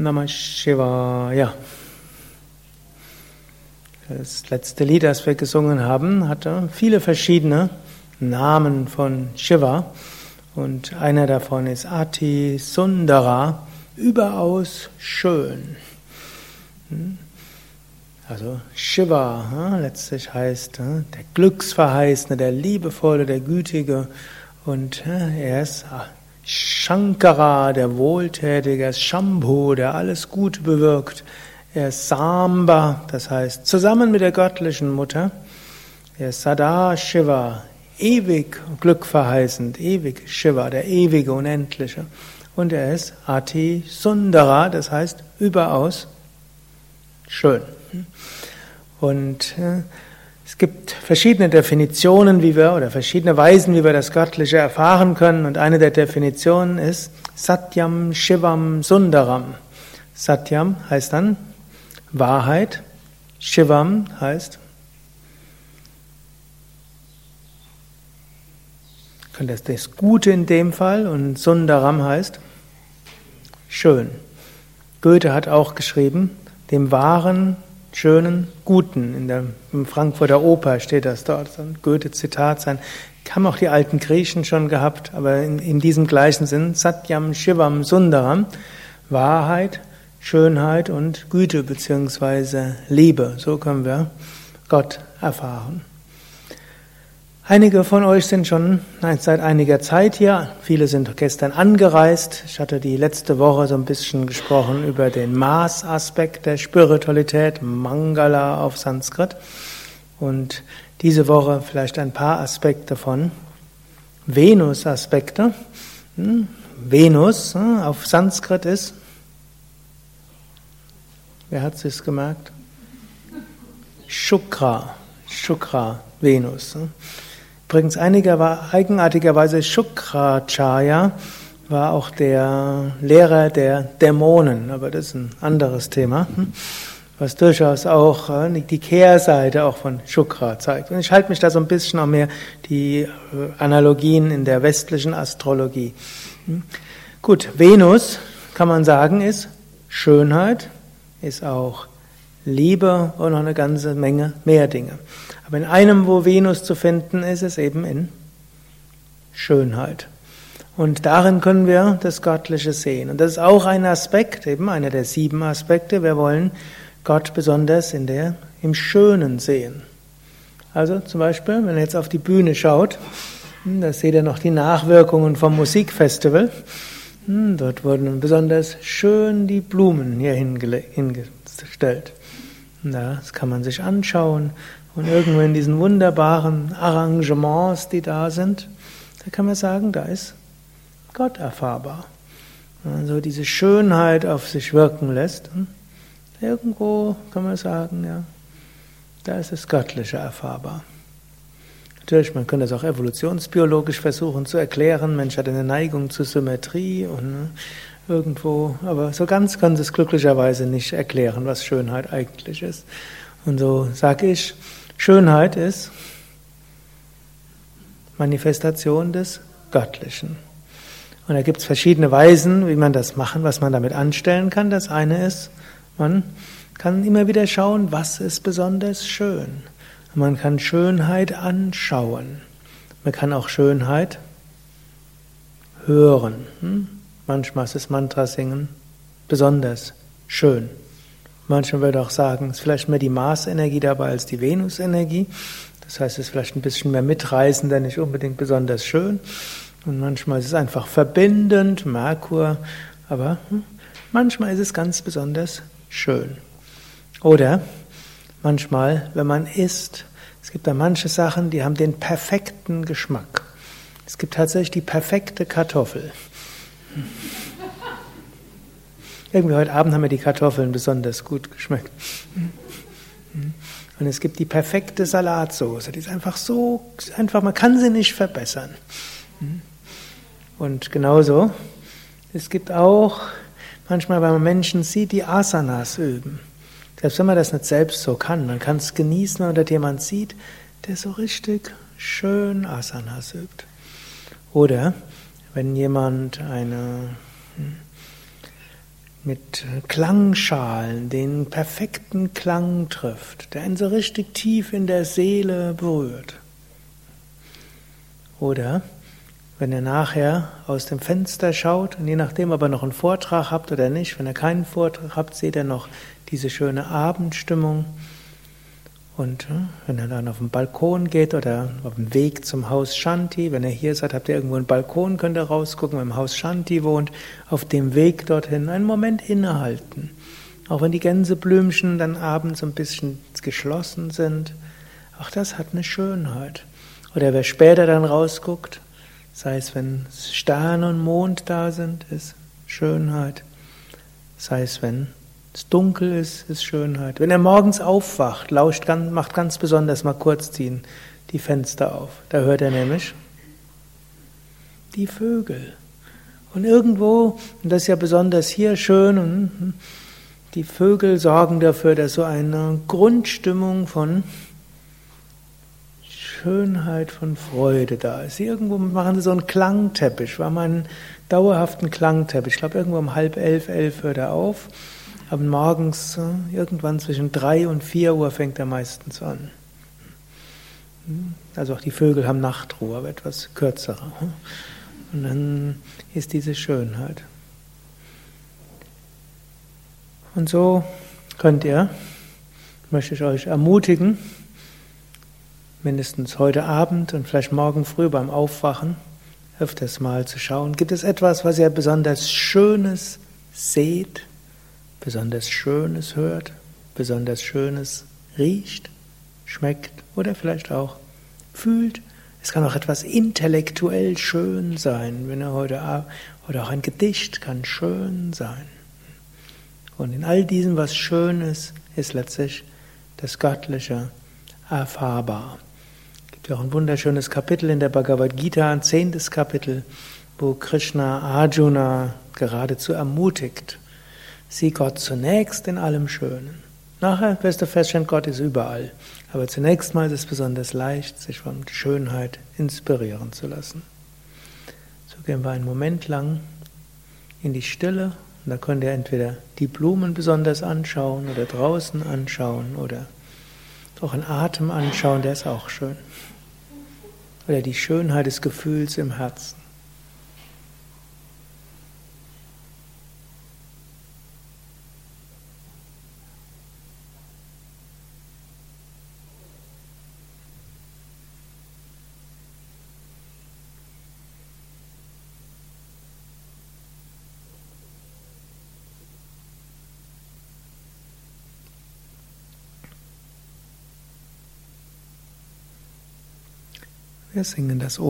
Namah Shivaya. Das letzte Lied, das wir gesungen haben, hatte viele verschiedene Namen von Shiva. Und einer davon ist Ati Sundara, überaus schön. Hm? Also Shiva letztlich heißt der Glücksverheißene, der Liebevolle, der Gütige. Und er ist Shankara, der Wohltätige, er ist Shambhu, der alles Gute bewirkt. Er ist Samba, das heißt zusammen mit der göttlichen Mutter. Er ist Sada Shiva, ewig glückverheißend, ewig Shiva, der ewige, unendliche. Und er ist Ati Sundara, das heißt überaus schön. Und äh, es gibt verschiedene Definitionen, wie wir, oder verschiedene Weisen, wie wir das Göttliche erfahren können. Und eine der Definitionen ist Satyam Shivam Sundaram. Satyam heißt dann Wahrheit. Shivam heißt, das das Gute in dem Fall und Sundaram heißt schön. Goethe hat auch geschrieben, dem wahren schönen, guten. In der im Frankfurter Oper steht das dort, so ein Goethe-Zitat sein. Haben auch die alten Griechen schon gehabt, aber in, in diesem gleichen Sinn, Satyam Shivam Sundaram, Wahrheit, Schönheit und Güte beziehungsweise Liebe. So können wir Gott erfahren. Einige von euch sind schon seit einiger Zeit hier. Viele sind gestern angereist. Ich hatte die letzte Woche so ein bisschen gesprochen über den Maßaspekt der Spiritualität, Mangala auf Sanskrit. Und diese Woche vielleicht ein paar Aspekte von Venus-Aspekte. Hm? Venus hm, auf Sanskrit ist, wer hat es gemerkt? Shukra, Shukra, Venus. Übrigens einiger, eigenartigerweise Shukracharya war auch der Lehrer der Dämonen, aber das ist ein anderes Thema, hm, was durchaus auch äh, die Kehrseite auch von Shukra zeigt. Und ich halte mich da so ein bisschen auch mehr die äh, Analogien in der westlichen Astrologie. Hm. Gut, Venus kann man sagen ist Schönheit, ist auch Liebe und noch eine ganze Menge mehr Dinge. Aber in einem, wo Venus zu finden ist, ist eben in Schönheit. Und darin können wir das Göttliche sehen. Und das ist auch ein Aspekt, eben einer der sieben Aspekte. Wir wollen Gott besonders in der, im Schönen sehen. Also zum Beispiel, wenn ihr jetzt auf die Bühne schaut, hm, da seht ihr noch die Nachwirkungen vom Musikfestival. Hm, dort wurden besonders schön die Blumen hier hingestellt. Das kann man sich anschauen. Und irgendwo in diesen wunderbaren Arrangements, die da sind, da kann man sagen, da ist Gott erfahrbar. Also diese Schönheit auf sich wirken lässt. Hm? Irgendwo kann man sagen, ja, da ist das Göttliche erfahrbar. Natürlich, man könnte das auch evolutionsbiologisch versuchen zu erklären. Mensch hat eine Neigung zur Symmetrie und ne, irgendwo, aber so ganz kann es glücklicherweise nicht erklären, was Schönheit eigentlich ist. Und so sage ich, Schönheit ist Manifestation des Göttlichen. Und da gibt es verschiedene Weisen, wie man das machen, was man damit anstellen kann. Das eine ist, man kann immer wieder schauen, was ist besonders schön. Man kann Schönheit anschauen. Man kann auch Schönheit hören. Hm? Manchmal ist das Mantra singen besonders schön. Manchmal würde auch sagen, es ist vielleicht mehr die Marsenergie dabei als die Venusenergie. Das heißt, es ist vielleicht ein bisschen mehr mitreißender, nicht unbedingt besonders schön. Und manchmal ist es einfach verbindend, Merkur, aber hm, manchmal ist es ganz besonders schön. Oder manchmal, wenn man isst, es gibt da manche Sachen, die haben den perfekten Geschmack. Es gibt tatsächlich die perfekte Kartoffel. Irgendwie heute Abend haben mir die Kartoffeln besonders gut geschmeckt. Und es gibt die perfekte Salatsoße, die ist einfach so, einfach, man kann sie nicht verbessern. Und genauso, es gibt auch manchmal, wenn man Menschen sieht, die Asanas üben. Selbst wenn man das nicht selbst so kann, man kann es genießen, wenn dort jemand sieht, der so richtig schön Asanas übt. Oder wenn jemand eine hm, mit Klangschalen den perfekten Klang trifft, der einen so richtig tief in der Seele berührt. Oder wenn ihr nachher aus dem Fenster schaut und je nachdem, ob ihr noch einen Vortrag habt oder nicht, wenn ihr keinen Vortrag habt, seht ihr noch diese schöne Abendstimmung. Und hm, wenn ihr dann auf den Balkon geht oder auf dem Weg zum Haus Shanti, wenn ihr hier seid, habt ihr irgendwo einen Balkon, könnt ihr rausgucken, wenn im Haus Shanti wohnt, auf dem Weg dorthin einen Moment innehalten. Auch wenn die Gänseblümchen dann abends ein bisschen geschlossen sind, auch das hat eine Schönheit. Oder wer später dann rausguckt, sei es wenn Sterne und Mond da sind, ist Schönheit. Sei es wenn es dunkel ist, ist Schönheit. Wenn er morgens aufwacht, lauscht, macht ganz besonders mal kurz ziehen die Fenster auf. Da hört er nämlich die Vögel. Und irgendwo, und das ist ja besonders hier schön, hm, die Vögel sorgen dafür, dass so eine Grundstimmung von Schönheit, von Freude da ist. Irgendwo machen sie so einen Klangteppich, war mal einen dauerhaften Klangteppich. Ich glaube, irgendwo um halb elf, elf hört er auf. Aber morgens äh, irgendwann zwischen drei und vier Uhr fängt er meistens an. Also auch die Vögel haben Nachtruhe, aber etwas kürzere. Und dann ist diese Schönheit. Und so könnt ihr, möchte ich euch ermutigen, mindestens heute Abend und vielleicht morgen früh beim Aufwachen öfters mal zu schauen, gibt es etwas, was ihr besonders Schönes seht, besonders Schönes hört, besonders Schönes riecht, schmeckt oder vielleicht auch fühlt. Es kann auch etwas intellektuell schön sein, wenn er heute oder auch ein Gedicht kann schön sein. Und in all diesem, was schön ist, ist letztlich das Göttliche erfahrbar gibt auch ein wunderschönes Kapitel in der Bhagavad Gita, ein zehntes Kapitel, wo Krishna Arjuna geradezu ermutigt, sieh Gott zunächst in allem Schönen. Nachher wirst du feststellen, Gott ist überall. Aber zunächst mal ist es besonders leicht, sich von Schönheit inspirieren zu lassen. So gehen wir einen Moment lang in die Stille und da könnt ihr entweder die Blumen besonders anschauen oder draußen anschauen oder auch einen Atem anschauen, der ist auch schön oder die Schönheit des Gefühls im Herzen. Wir singen das